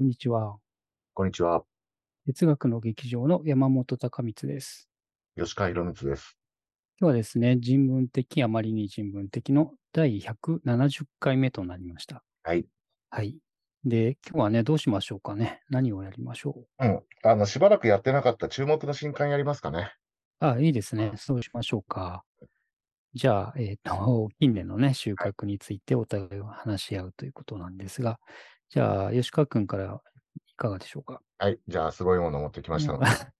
こんにちは。こんにちは。哲学の劇場の山本隆光です。吉川博光です。今日はですね、人文的、あまりに人文的の第170回目となりました。はい。はい。で、今日はね、どうしましょうかね。何をやりましょう？うん。あの、しばらくやってなかった注目の新刊やりますかね。あ、いいですね。そうしましょうか。じゃあ、えっ、と、近年のね、収穫についてお互いを話し合うということなんですが、じゃあ、吉川君からいかがでしょうか？はい。じゃあ、すごいもの持ってきましたので。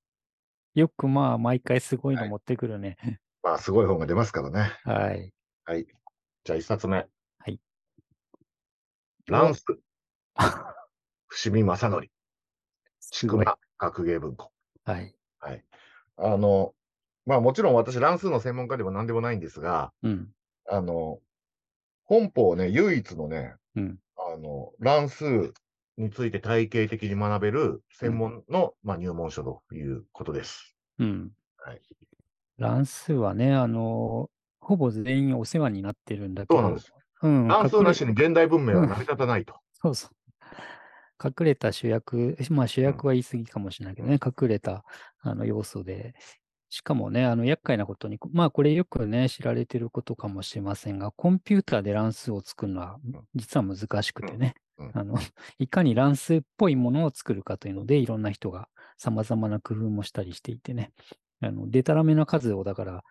よくまあ、毎回すごいの持ってくるね。まあ、すごい本が出ますからね。はい。はい。じゃあ、一冊目。はい。ランス、伏見正則。ちくま学芸文庫。はい。はい。あの、まあ、もちろん私、乱数の専門家でも何でもないんですが、うん。あの、本邦ね、唯一のね、うん。あの、乱数について体系的に学べる専門の、まあ、入門書ということです。うん。はい。乱数はね、あの、ほぼ全員お世話になってるんだけどそうなんで、す。うん、乱数なしに現代文明は成り立たないと。そうそう。隠れた主役、まあ主役は言い過ぎかもしれないけどね、隠れたあの要素で、しかもね、あの厄介なことに、まあこれよくね、知られてることかもしれませんが、コンピューターで乱数を作るのは実は難しくてね、うん。うん。あの、いかに乱数っぽいものを作るかというので、いろんな人が様々な工夫もしたりしていてね、あの、デタラメな数をだから、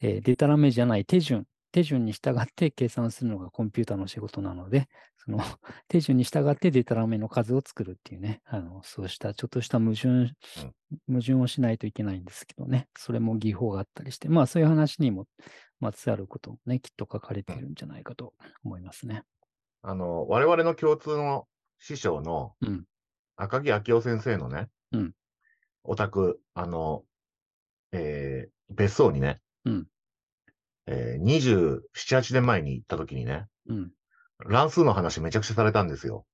えーデタラメじゃない手順、手順に従って計算するのがコンピューターの仕事なので、その 手順に従ってデタラメの数を作るっていうね、あの、そうしたちょっとした矛盾、矛盾をしないといけないんですけどね、それも技法があったりして、まあそういう話にもまつわることもね、きっと書かれているんじゃないかと思いますね。あの、我々の共通の師匠のうん。赤木明夫先生のね、うん。お宅、あの、えー別荘にね、うんえー、27、8年前に行った時にね、うん。乱数の話めちゃくちゃされたんですよ。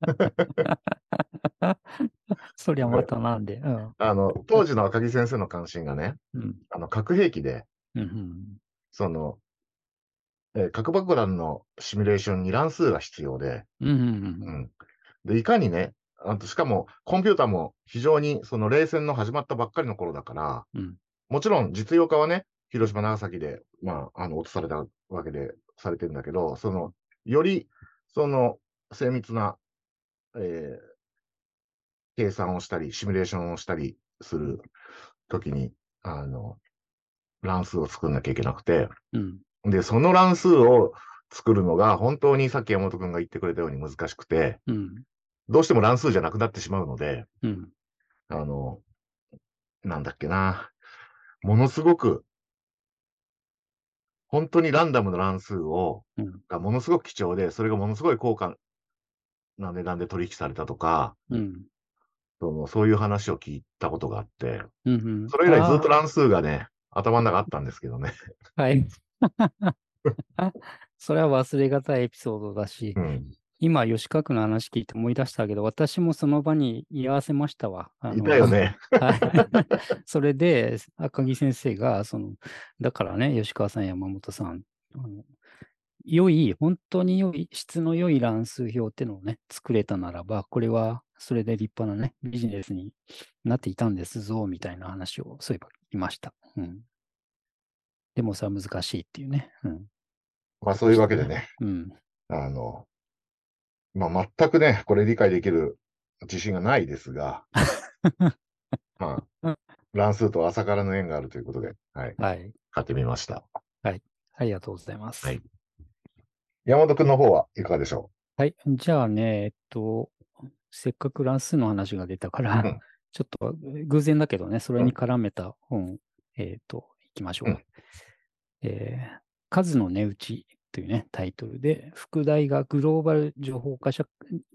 そりゃまたなんで。うん。あの、当時の赤木先生の関心がね、うん。あの、核兵器で、うんうん。その、えー核爆弾のシミュレーションに乱数が必要で。で、いかにね、あとしかも、コンピューターも非常に、その冷戦の始まったばっかりの頃だから、うん。もちろん実用化はね、広島、長崎で、まあ、あの、落とされたわけで、されてるんだけど、その、より、その、精密な、えー計算をしたり、シミュレーションをしたりするときに、あの、乱数を作んなきゃいけなくて、うん。で、その乱数を作るのが、本当にさっき山本君が言ってくれたように難しくて、うん。どうしても乱数じゃなくなってしまうので、うん。あの、なんだっけな。ものすごく、本当にランダムの乱数を、うん。がものすごく貴重で、それがものすごい高価な値段で取引されたとか、うん。そのそういう話を聞いたことがあって、うんうん。それ以来ずっとあ乱数がね、頭の中あったんですけどね。ーはい。それは忘れがたいエピソードだし、うん。今、吉川君の話聞いて思い出したけど、私もその場に居合わせましたわ。あいのたよね。はい。それで、赤木先生が、その、だからね、吉川さん、山本さん、良い、本当に良い、質の良い乱数表っていうのをね、作れたならば、これは、それで立派なね、ビジネスになっていたんですぞ、みたいな話を、そういえば言いました。うん。でもさ、難しいっていうね。うん。まあそういうわけでね、うん。あの、まあ全くね、これ理解できる自信がないですが、まあ、乱数と朝からの縁があるということで、はい、はい。買ってみました。ありがとうございます。はい山本君の方はいかがでしょはい。じゃあね、えっと、せっかく乱数の話が出たから、うんちょっとえー偶然だけどね、それに絡めた本、えっと、いきましょう。うんえー数の値打ちというね、タイトルで、副題がグローバル情報化社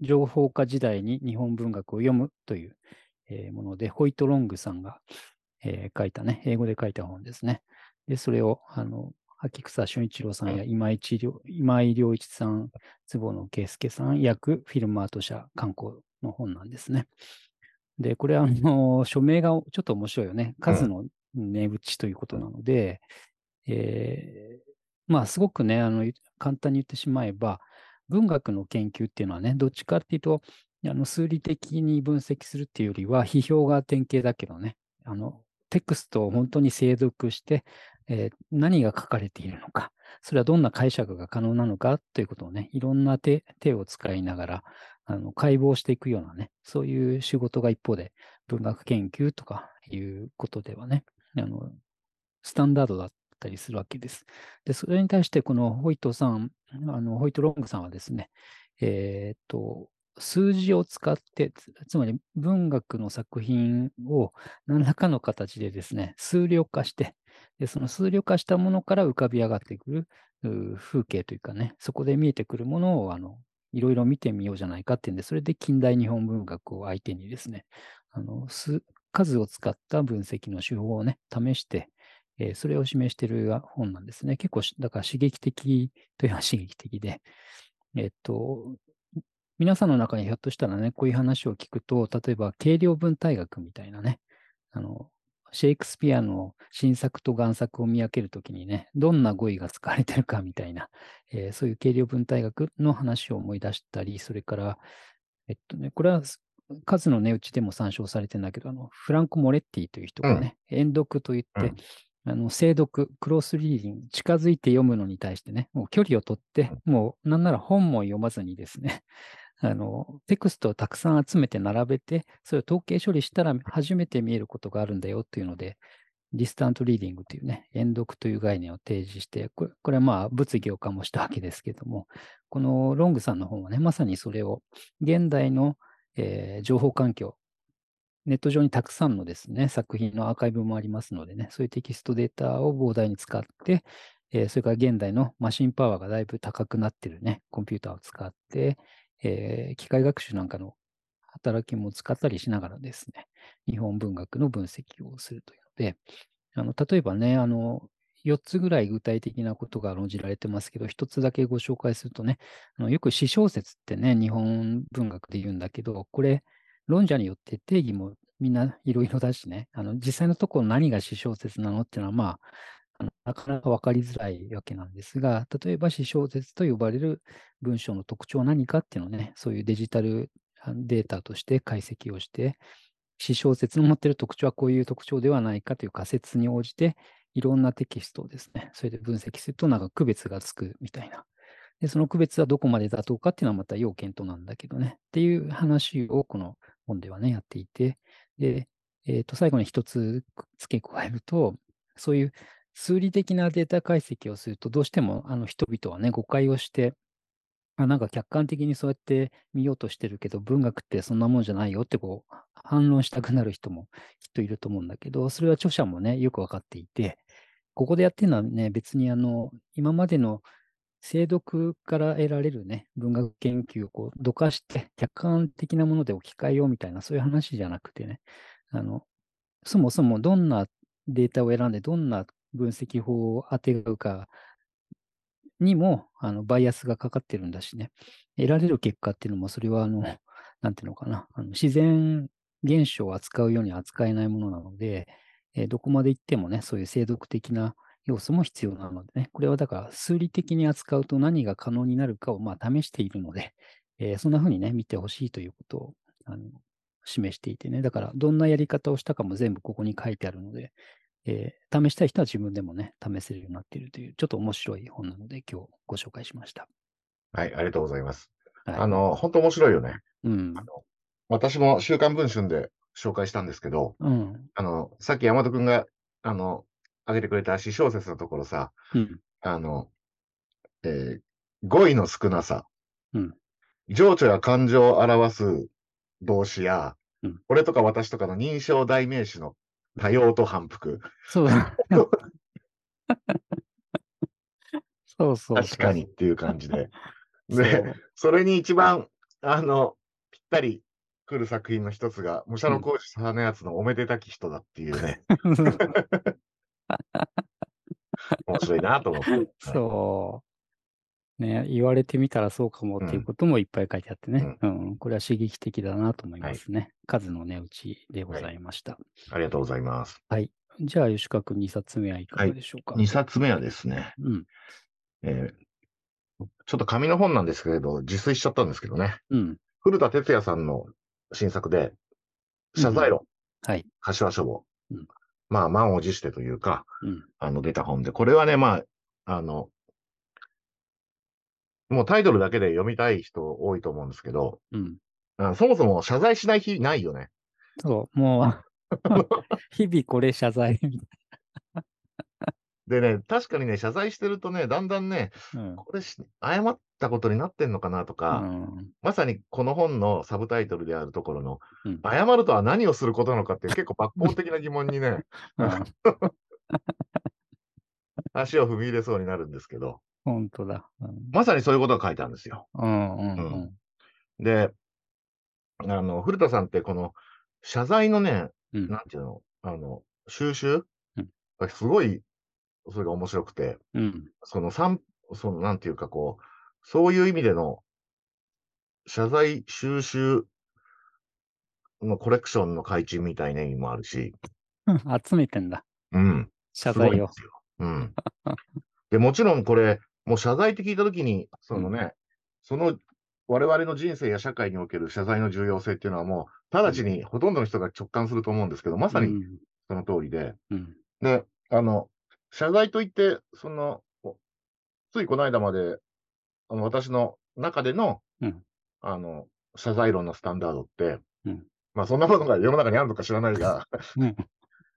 情報化時代に日本文学を読むという、えーもので、ホイトロングさんが、えー書いたね、英語で書いた本ですね。で、それを、あの、秋草俊一郎さんや今井良今井良一さん、坪野圭介さん役フィルマート社観光の本なんですね。で、これあの、署名がちょっと面白いよね。数の値打ちということなので、えーまあ、すごくね、あの、簡単に言ってしまえば、文学の研究っていうのはね、どっちかっていうと、あの数理的に分析するっていうよりは、批評が典型だけどね、あのテクストを本当に精読して、えー、何が書かれているのか、それはどんな解釈が可能なのかということをね、いろんな手手を使いながらあの解剖していくようなね、そういう仕事が一方で文学研究とかいうことではね、あのスタンダードだったりするわけです。で、それに対してこのホイトさん、あのホイトロングさんはですね、えー、っと、数字を使って、つまり文学の作品を何らかの形でですね、数量化して、でその数量化したものから浮かび上がってくる風景というかね、そこで見えてくるものをあのいろいろ見てみようじゃないかっていうんで、それで近代日本文学を相手にですね、あの数を使った分析の手法をね、試して、えー、それを示している本なんですね。結構、だから刺激的というのは刺激的で、えっと、皆さんの中にひょっとしたらね、こういう話を聞くと、例えば軽量文体学みたいなね、あの、シェイクスピアの新作と贋作を見分けるときにね、どんな語彙が使われてるかみたいな、えー、そういう軽量文体学の話を思い出したり、それから、えっとね、これは数の値打ちでも参照されてるんだけど、あのフランコ・モレッティという人がね、うん、遠読といって、うん、あの精読、 close reading、近づいて読むのに対してね、もう距離を取って、もうなんなら本も読まずにですね、あの、テクストをたくさん集めて並べて、それを統計処理したら初めて見えることがあるんだよっていうので、 distant reading というね、遠読という概念を提示して、これこれはまあ物議を醸したわけですけども、このロングさんの本はね、まさにそれを現代の、えー、情報環境、ネット上にたくさんのですね、作品のアーカイブもありますのでね、そういうテキストデータを膨大に使って、えー、それから現代のマシンパワーがだいぶ高くなっているね、コンピューターを使って、えー、機械学習なんかの働きも使ったりしながらですね、日本文学の分析をするというので、あの例えばね、あの4つぐらい具体的なことが論じられてますけど、1つだけご紹介するとね、あのよく詩小説ってね、日本文学で言うんだけど、これ、論者によって定義もみんないろいろだしね、あの実際のところ何が詩小説なのっていうのは、まあ、なかなか分かりづらいわけなんですが、例えば詩小説と呼ばれる文章の特徴は何かっていうのをね、そういうデジタルデータとして解析をして、詩小説の持っている特徴はこういう特徴ではないかという仮説に応じて、いろんなテキストをですね、それで分析するとなんか区別がつくみたいな。で、その区別はどこまで妥当かっていうのはまた要検討なんだけどね、っていう話をこの本ではね、やっていて、で、えっ、ー、と、最後に一つ付け加えると、そういう数理的なデータ解析をすると、どうしてもあの人々はね、誤解をして、あなんか客観的にそうやって見ようとしてるけど、文学ってそんなもんじゃないよってこう反論したくなる人もきっといると思うんだけど、それは著者もね、よくわかっていて、ここでやってるのはね、別にあの、今までの精読から得られるね、文学研究をこう、どかして、客観的なもので置き換えようみたいな、そういう話じゃなくてね、あの、そもそもどんなデータを選んで、どんな分析法を当てるかにも、あの、バイアスがかかってるんだしね。得られる結果っていうのも、それは、あの、なんていうのかな、あの自然現象を扱うように扱えないものなので、えー、どこまで行ってもね、そういう制度的な要素も必要なのでね、これはだから数理的に扱うと何が可能になるかをまあ試しているので、えー、そんな風にね、見てほしいということをあの示していてね、だからどんなやり方をしたかも全部ここに書いてあるので、えー、試したい人は自分でもね、試せるようになっているという、ちょっと面白い本なので、今日ご紹介しました。はい、ありがとうございます。はい、あの、本当面白いよね。うん。あの私も週刊文春で紹介したんですけど、うん、あの、さっき山本君が、あの、挙げてくれた詩小説のところさ、うん、あの、えー、語彙の少なさ、うん、情緒や感情を表す動詞や、うん、俺とか私とかの認証代名詞の多様と反復。そうだ。そうそう確かにっていう感じで。で、それに一番、あの、ぴったり来る作品の一つが、武者の講師さんのやつのおめでたき人だっていうね。面白いなと思って。そう。ね、言われてみたらそうかもっていうこともいっぱい書いてあってね、うん、うん、これは刺激的だなと思いますね。はい、数の値打ちでございました、はい、ありがとうございます。はい。じゃあ、吉川君、2冊目はいかがでしょうか？はい、2冊目はですね、うんえー、ちょっと紙の本なんですけれど、自炊しちゃったんですけどね。うん。古田哲也さんの新作で、謝罪論、はい。柏書房。うんまあ、満を持してというか、うん。あの、出た本で、これはね、まあ、あの、もうタイトルだけで読みたい人多いと思うんですけど、うん。あそもそも謝罪しない日ないよね。そう、もう、日々これ謝罪みでね、確かにね、謝罪してるとね、だんだんね、たいな。これし、謝ったことになってんのかなとか、うん。まさにこの本のサブタイトルであるところの、うん。謝るとは何をすることなのかっていう結構抜本的な疑問にね、うん。足を踏み入れそうになるんですけど、本当だ。うん。まさにそういうことが書いてあるんですよ。うん。うん。で、あの、古田さんってこの謝罪のね、うん。なんていうの、あの、収集すごい、それが面白くて、うん。その三、その、なんていうかこう、そういう意味での、謝罪収集のコレクションの改陳みたいな意味もあるし、集めてんだ。うん。謝罪を。うん。で、もちろんこれ、もう謝罪って聞いたときに、そのね、その我々の人生や社会における謝罪の重要性っていうのはもう、直ちにほとんどの人が直感すると思うんですけど、まさにうん。その通りで、うん。で、あの、謝罪といって、その、おついこの間まで、あの、私の中での、うん。あの、謝罪論のスタンダードって、うん。まあ、そんなものが世の中にあるのか知らないが、うん。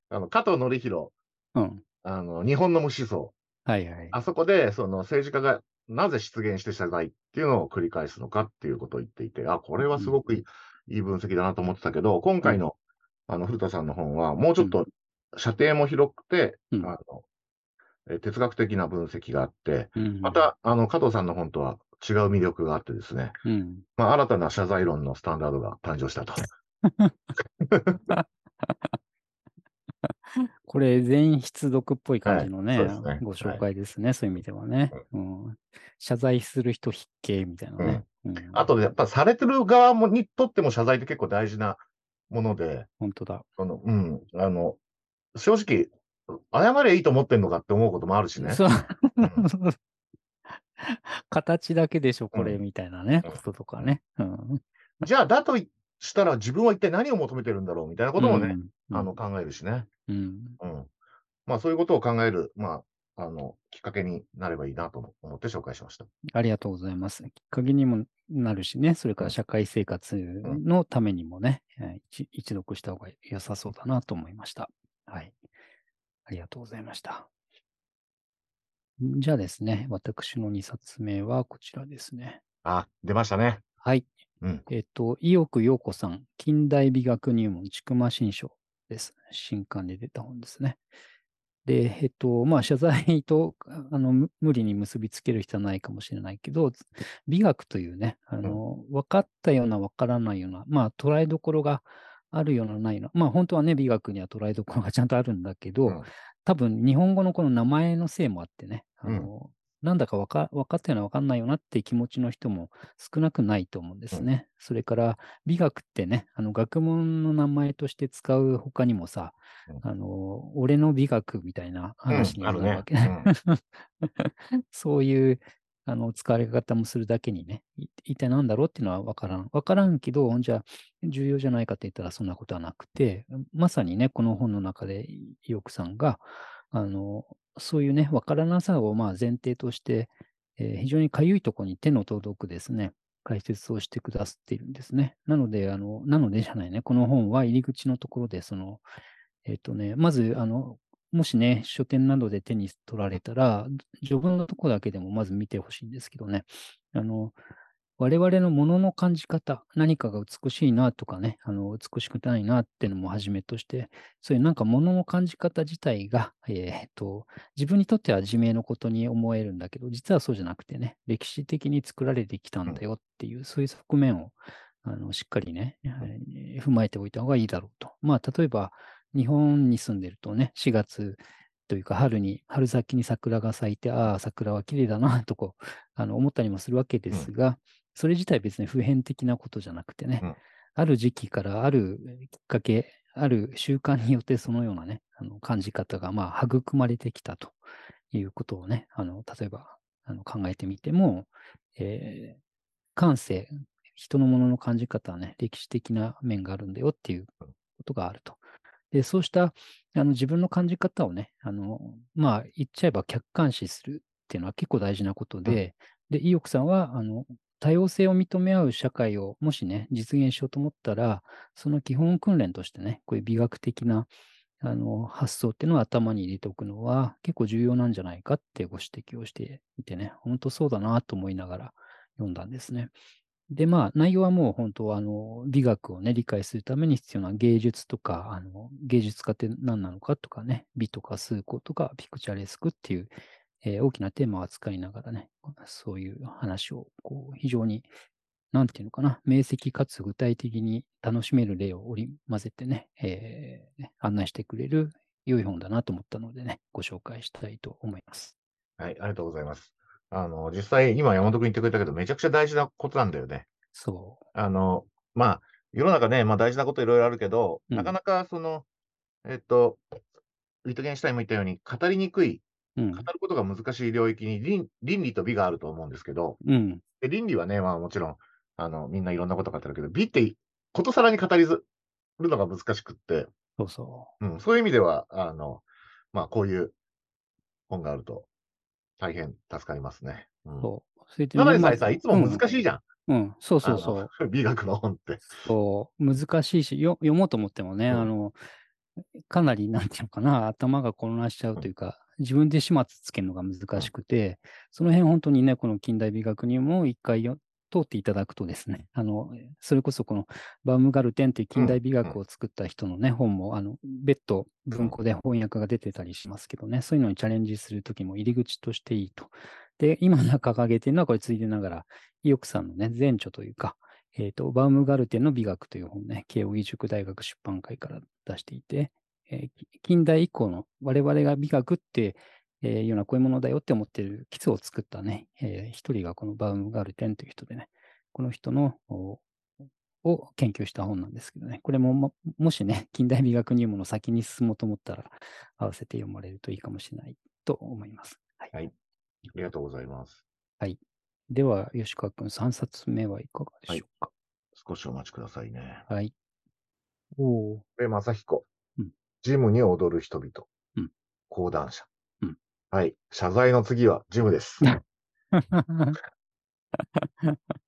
あの、加藤則弘、うん。あの、日本の無思想、はいはい。あそこで、その政治家がなぜ出現して謝罪っていうのを繰り返すのかっていうことを言っていて、あ、これはすごくいい,、いい分析だなと思ってたけど、今回の、あの、古田さんの本は、もうちょっと射程も広くて、うん。あの、え哲学的な分析があって、うん。ま、た、あの、加藤さんの本とは違う魅力があってですね、うん。まあ、新たな謝罪論のスタンダードが誕生したと。これ、全筆読っぽい感じのね、はいねご紹介ですね、そういう意味ではね。うん。謝罪する人必見みたいなね。うん。あと、やっぱされてる側もにとっても謝罪って結構大事なもので、本当だ。その、うん、あの、正直、謝りゃいいと思ってんのかって思うこともあるしね。そううん 形だけでしょ、これ、うんみたいなね、うんこととかね。うん。じゃあ、だとしたら自分は一体何を求めてるんだろうみたいなこともね、うん、あの、考えるしね。うん。うん。まあ、そういうことを考える、まあ、あの、きっかけになればいいなと思って紹介しました。ありがとうございます。きっかけにもなるしね、それから社会生活のためにもね、えー一一読した方が良さそうだなと思いました。はい。ありがとうございました。じゃあですね、私の2冊目はこちらですね。あ、出ましたね。はい。うん。えっと、伊奥陽子さん、近代美学入門、ちくま新書です。新刊で出た本ですね。で、えっと、まあ、謝罪とあのむ無理に結びつける必要はないかもしれないけど、美学というね、あの、分かったような、分からないような、まあ、捉えどころがあるような、ないような、まあ、本当はね、美学には捉えどころがちゃんとあるんだけど、うん。多分、日本語のこの名前のせいもあってね、あの、なんだか分か分かったような、分かんないよなって気持ちの人も少なくないと思うんですね。それから、美学ってね、あの学問の名前として使う他にもさ、うん。あの、俺の美学みたいな話になるわけ、そういうあの使われ方もするだけにね、一体何だろうっていうのは分からん。分からんけど、じゃあ、重要じゃないかって言ったらそんなことはなくて、まさにね、この本の中で、伊奥さんが、あの、そういうね、分からなさをまあ前提として、えー非常にかゆいところに手の届くですね、解説をしてくださっているんですね。なので、あの、なのでじゃないね、この本は入り口のところで、その、えっ、とね、まず、あの、もしね、書店などで手に取られたら、序文のとこだけでもまず見てほしいんですけどね、あの、我々のものの感じ方、何かが美しいなとかね、あの美しくないなっていうのもはじめとして、そういうなんかものの感じ方自体が、えーと、自分にとっては自明のことに思えるんだけど、実はそうじゃなくてね、歴史的に作られてきたんだよっていう、そういう側面をあのしっかりね、えー踏まえておいた方がいいだろうと。まあ、例えば、日本に住んでるとね、4月というか春に、春先に桜が咲いて、ああ、桜は綺麗だな とこうあの思ったりもするわけですが、それ自体別に普遍的なことじゃなくてね、うん。ある時期からあるきっかけ、ある習慣によってそのようなね、あの感じ方がまあ育まれてきたということをね、あの例えばあの考えてみても、えー感性、人のものの感じ方はね、歴史的な面があるんだよっていうことがあると。で、そうしたあの自分の感じ方をね、あの、まあ、言っちゃえば客観視するっていうのは結構大事なことで、で、意欲さんは、あの、多様性を認め合う社会をもしね、実現しようと思ったら、その基本訓練としてね、こういう美学的なあの発想っていうのを頭に入れておくのは結構重要なんじゃないかってご指摘をしていてね、本当そうだなと思いながら読んだんですね。で、まあ、内容はもう本当、あの、美学をね、理解するために必要な芸術とか、あの、芸術家って何なのかとかね、美とか数個とか、ピクチャレスクっていう、えー大きなテーマを扱いながらね、そういう話を、こう、非常に、なんていうのかな、明晰かつ具体的に楽しめる例を織り交ぜてね、えーね案内してくれる良い本だなと思ったのでね、ご紹介したいと思います。はい、ありがとうございます。あの、実際、今山本君言ってくれたけど、めちゃくちゃ大事なことなんだよね。そあの、まあ、世の中ね、まあ大事なこといろいろあるけど、うんなかなかその、えっと、ウィトゲンシュタインも言ったように、語りにくい、語。ることが難しい領域に倫倫理と美があると思うんですけど、うん。で倫理はね、まあもちろん、あの、みんないろんなこと語るけど、美って、ことさらに語りずるのが難しくって、そうそうん、そういう意味では、あの、まあこういう本があると、大変助かりますね。うんう。そう。それでただでさえまさ、いつも難しいじゃん。うん、うん、そうそうあそう。の 美学の本って。そう、難しいし、よ読もうと思ってもね、うんあの、かなり、なんていうのかな、頭が混乱しちゃうというか、自分で始末つけるのが難しくて、その辺本当にね、この近代美学にも一回よ通っていただくとですね、あの、それこそこのバウムガルテンという近代美学を作った人のね、本も、あの、別途文庫で翻訳が出てたりしますけどね、そういうのにチャレンジするときも入り口としていいと。で、今掲げているのは、これついでながら、意欲さんのね、前著というか、えっ、と、バウムガルテンの美学という本ね、慶應義塾大学出版会から出していて、えーき近代以降の我々が美学って、えーいうのはこういうものだよって思っている基礎を作ったね、えー一人がこのバウムガルテンという人でね、この人のおを研究した本なんですけどね、これもももしね、近代美学入門の先に進もうと思ったら、合わせて読まれるといいかもしれないと思います。はい。はいありがとうございます。では、吉川君、3冊目はいかがでしょうか？少しお待ちくださいね。はい。おーで、正彦。うんジムに踊る人々。うん講談社。うんはい。謝罪の次はジムです。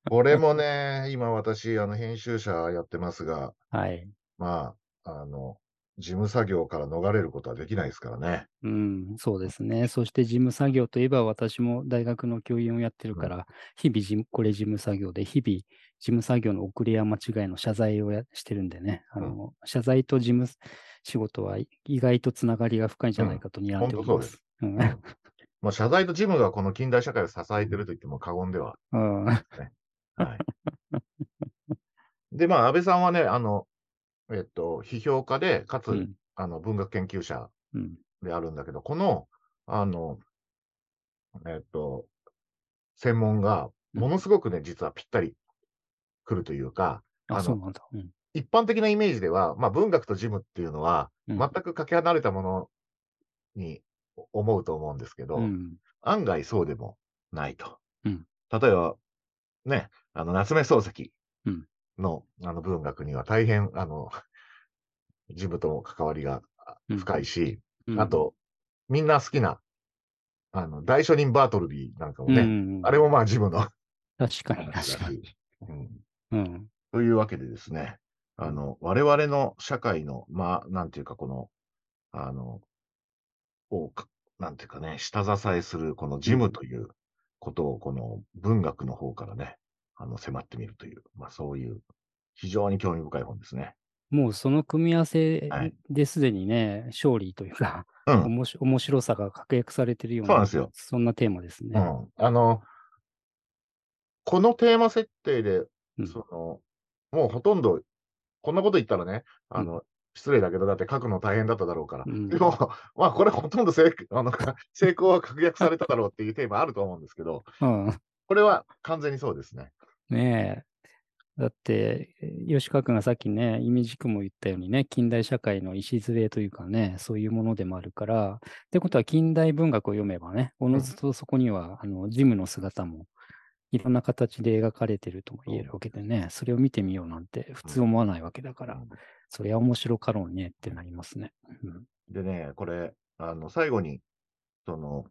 これもね、今私、あの、編集者やってますが、はい。まあ、あの、事務作業から逃れることはできないですからね。うん、そうですね。そして事務作業といえば、私も大学の教員をやってるから、日々事務、これ事務作業で、日々事務作業の遅れや間違いの謝罪をやしてるんでね、あの、謝罪と事務仕事は意外とつながりが深いんじゃないかと睨んでおります。うん。まあ、謝罪とジムがこの近代社会を支えてると言っても過言では。うん。はい。で、まあ、安倍さんはね、あの、えっと、批評家で、かつ、うん。あの、文学研究者うん。であるんだけど、この、あの、えっと、専門が、ものすごくね、実はぴったり来るというか、ああ、の。一般的なイメージでは、まあ、文学とジムっていうのは、うん全くかけ離れたものに思うと思うんですけど、うん。案外そうでもないと。うん例えば、ね、あの、夏目漱石うんの,、あの文学には大変、あの、ジムとも関わりがうん深いし、うんあ、と、みんな好きな、あの、大書人バートルビーなんかもうんね、うん、あれもまあジムの確かに、確かに。うんうん。というわけでですね、あの、我々の社会の、まあ、なんていうか、この、あの、をか、なんていうかね、下支えする、このジムということを、この文学の方からね、あの、迫ってみるという、まあ、そういう、非常に興味深い本ですね。もうその組み合わせはいですでにね、勝利というか、うん。おもし面白さが確約されてるような、そうなんですよそんなテーマですね。うん。あの、このテーマ設定で、うんその、もうほとんど、こんなこと言ったらね、あの、失礼だけど、だって書くの大変だっただろうから。うんでも、まあ、これほとんど成 あの成功は確約されただろうっていうテーマあると思うんですけど、うん。これは完全にそうですね。ねえ。だって、吉川君がさっきね、イメージ君も言ったようにね、近代社会の礎というかね、そういうものでもあるから、ってことは近代文学を読めばね、おのずとそこには、あの、ジムの姿もいろんな形で描かれてるとも言えるわけでね、それを見てみようなんて普通思わないわけだから、うんそりゃ面白かろうねってなりますね。うんでね、これ、あの、最後に、その、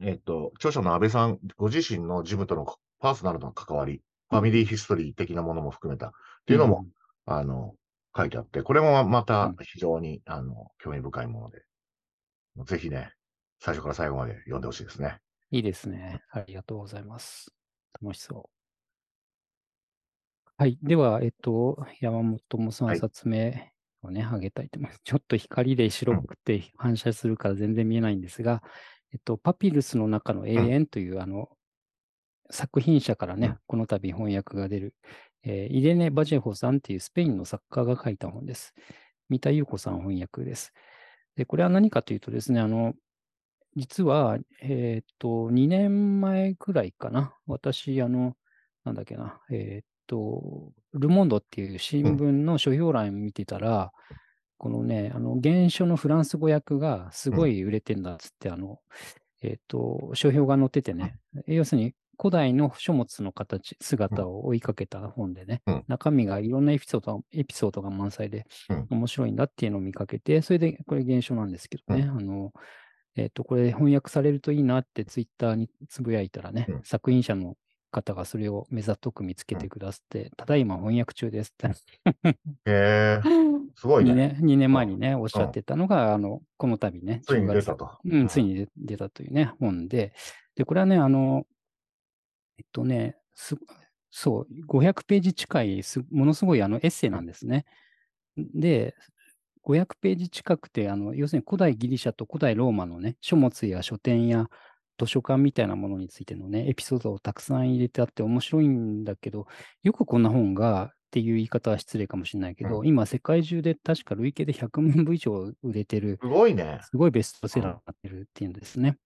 えっと、著者の安倍さん、ご自身のジムとのパーソナルな関わり、ファミリーヒストリー的なものも含めたっていうのも、あの、書いてあって、これもまたうん非常に、あの、興味深いもので、ぜひね、最初から最後まで読んでほしいですね。いいですね。ありがとうございます。楽しそう。はい。では、えっと、山本もはい3冊目をね、あげたいと思います。ちょっと光で白くて反射するから全然見えないんですが、えっと、パピルスの中の永遠という、あの、作品者からね、うんこの度翻訳が出る、えーイレネ・バジェホさんっていうスペインの作家が書いた本です。三田優子さん翻訳です。で、これは何かというとですね、あの、実は、えーっと、2年前くらいかな。私、あの、なんだっけな、えーっと、ルモンドっていう新聞の書評欄を見てたら、このね、あの、原書のフランス語訳がすごい売れてんだっつって、あの、えーっと、書評が載っててね、要するに古代の書物の形、姿を追いかけた本でね、うん。中身がいろんなエピソードエピソードが満載でうん。面白いんだっていうのを見かけて、それでこれ原書なんですけどね、あの、えっ、と、これ翻訳されるといいなってツイッターにつぶやいたらね、うん。作品者の方がそれを目ざとく見つけてくださって、ただいま翻訳中ですって。へえ、すごい2ね。年 ,2 年前にね、おっしゃってたのが、あの、この度ね、ついに出たと。うん、ついに出出たというね、本で、で、これはね、あの、えっとね、すそう、500ページ近いす、ものすごいあのエッセイなんですね。で、500ページ近くて、あの、要するに古代ギリシャと古代ローマのね、書物や書店や図書館みたいなものについてのね、エピソードをたくさん入れてあって面白いんだけど、よくこんな本がっていう言い方は失礼かもしれないけど、う今世界中で確か累計で100万部以上売れてるすごいね。すごいベストセラーになってるっていうんですね。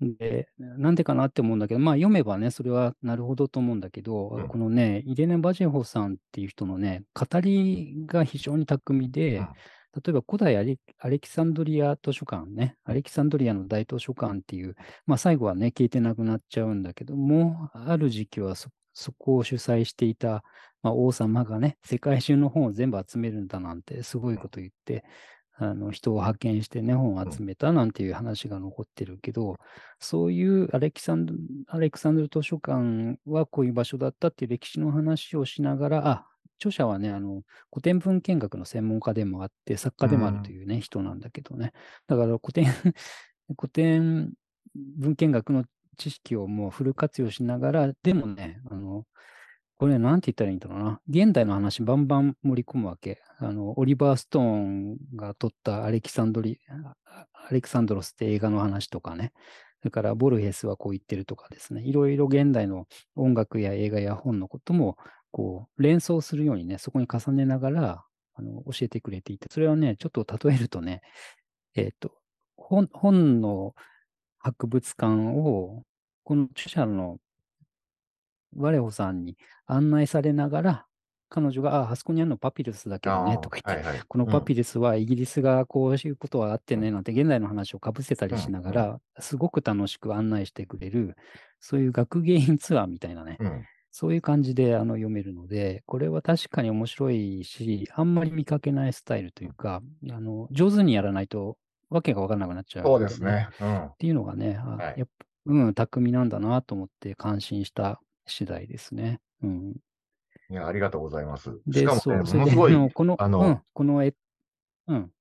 で、なんでかなって思うんだけど、まあ読めばね、それはなるほどと思うんだけど、うんこのね、イレネ・バジェホさんっていう人のね、語りが非常に巧みで、うん例えば古代アレアレキサンドリア図書館ね、アレキサンドリアの大図書館っていう、まあ最後はね、消えてなくなっちゃうんだけども、ある時期はそそこを主催していた、まあ、王様がね、世界中の本を全部集めるんだなんて、すごいこと言って、あの人を派遣してね、本を集めたなんていう話が残ってるけど、そういうアレキサンドアレクサンドル図書館はこういう場所だったっていう歴史の話をしながら、あ、著者はね、あの、古典文献学の専門家でもあって、作家でもあるというね、人なんだけどね。だから古典、古典文献学の知識をもうフル活用しながら、でもね、あの、これなんて言ったらいいんだろうな。現代の話バンバン盛り込むわけ。あの、オリバー・ストーンが撮ったアレキサンドリ、あアレクサンドロスって映画の話とかね。それからボルヘスはこう言ってるとかですね。いろいろ現代の音楽や映画や本のことも、こう、連想するようにね、そこに重ねながら、あの、教えてくれていて、それはね、ちょっと例えるとね、えっ、と、本、本の博物館を、この著者の我穂さんに案内されながら、彼女が、あ、あそこにあるのパピルスだけどね、とか言って、はいはい、このパピルルスはイギリスがこういうことはあってね、なんて現代の話をかぶせたりしながうんら、すごく楽しく案内してくれる、そういう学芸員ツアーみたいなね、うん。そういう感じであの読めるので、これは確かに面白いし、あんまり見かけないスタイルというか、あの上手にやらないとわけがわからなくなっちゃう、そうです。ね。うんっ。ていうのがね、あはいやっぱうん、巧みなんだなと思って感心した次第ですね。うん、いや、ありがとうございます。で、しかもね、ものすごいこの、あのうん、この絵、うん、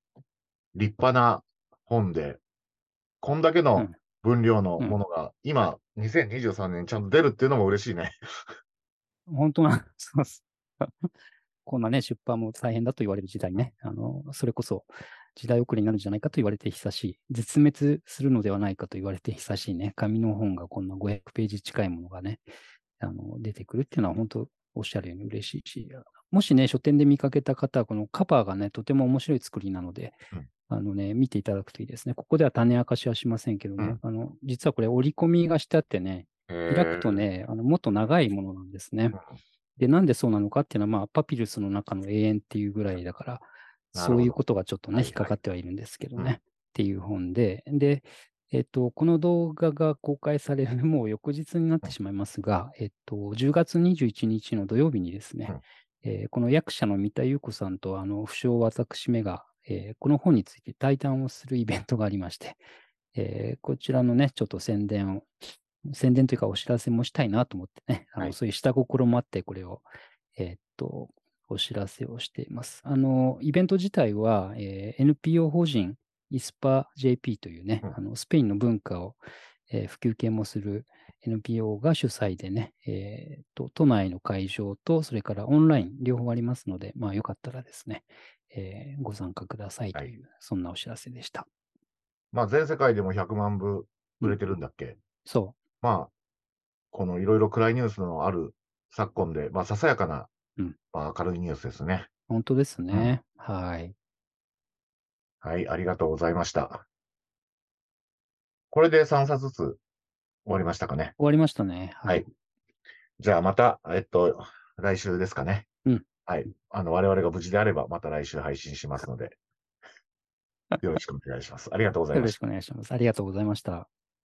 立派な本で、こんだけのうん分量のものが、今、2023年ちゃんと出るっていうのも嬉しいね。本当な、そうっす。こんなね、出版も大変だと言われる時代にね、あの、それこそ時代遅れになるんじゃないかと言われて久しい、絶滅するのではないかと言われて久しいね、紙の本がこんな500ページ近いものがね、あの、出てくるっていうのは本当おっしゃるように嬉しいし、もしね、書店で見かけた方は、このカバーがね、とても面白い作りなので、うんあのね、見ていただくといいですね。ここでは種明かしはしませんけどね、うん。あの、実はこれ折り込みがしてあってね、開くとね、あのもっと長いものなんですね。で、なんでそうなのかっていうのは、まあ、パピルスの中の永遠っていうぐらいだから、そういうことがちょっとね、はい引っかかってはいるんですけどね、うん。っていう本で、で、えっと、この動画が公開される もう翌日になってしまいますが、えっと、10月21日の土曜日にですね、えーこの役者の三田優子さんと、あの、不詳私めが、えーこの本について対談をするイベントがありまして、えーこちらのね、ちょっと宣伝を、宣伝というかお知らせもしたいなと思ってね、あのはいそういう下心もあって、これを、えーっと、お知らせをしています。あの、イベント自体は、えー NPO 法人イスパ JP というね、うんあのスペインの文化を、えー普及系もする NPO が主催でね、えーっと、都内の会場と、それからオンライン、両方ありますので、まあよかったらですね、えーご参加くださいという、そんなお知らせでした。まあ、全世界でも100万部売れてるんだっけ、そまあ、このいろいろ暗いニュースのある昨今で、まあ、ささやかな、うんまあ、明るいニュースですね。う、本当ですね。はい。はい、ありがとうございました。これで3冊ずつ終わりましたかね？終わりましたね。はい。じゃあまた、えっと、来週ですかね。はい。あの、我々が無事であれば、また来週配信しますので、よろしくお願いします。ありがとうございましたよろし。くお願いします。ありがとうございました。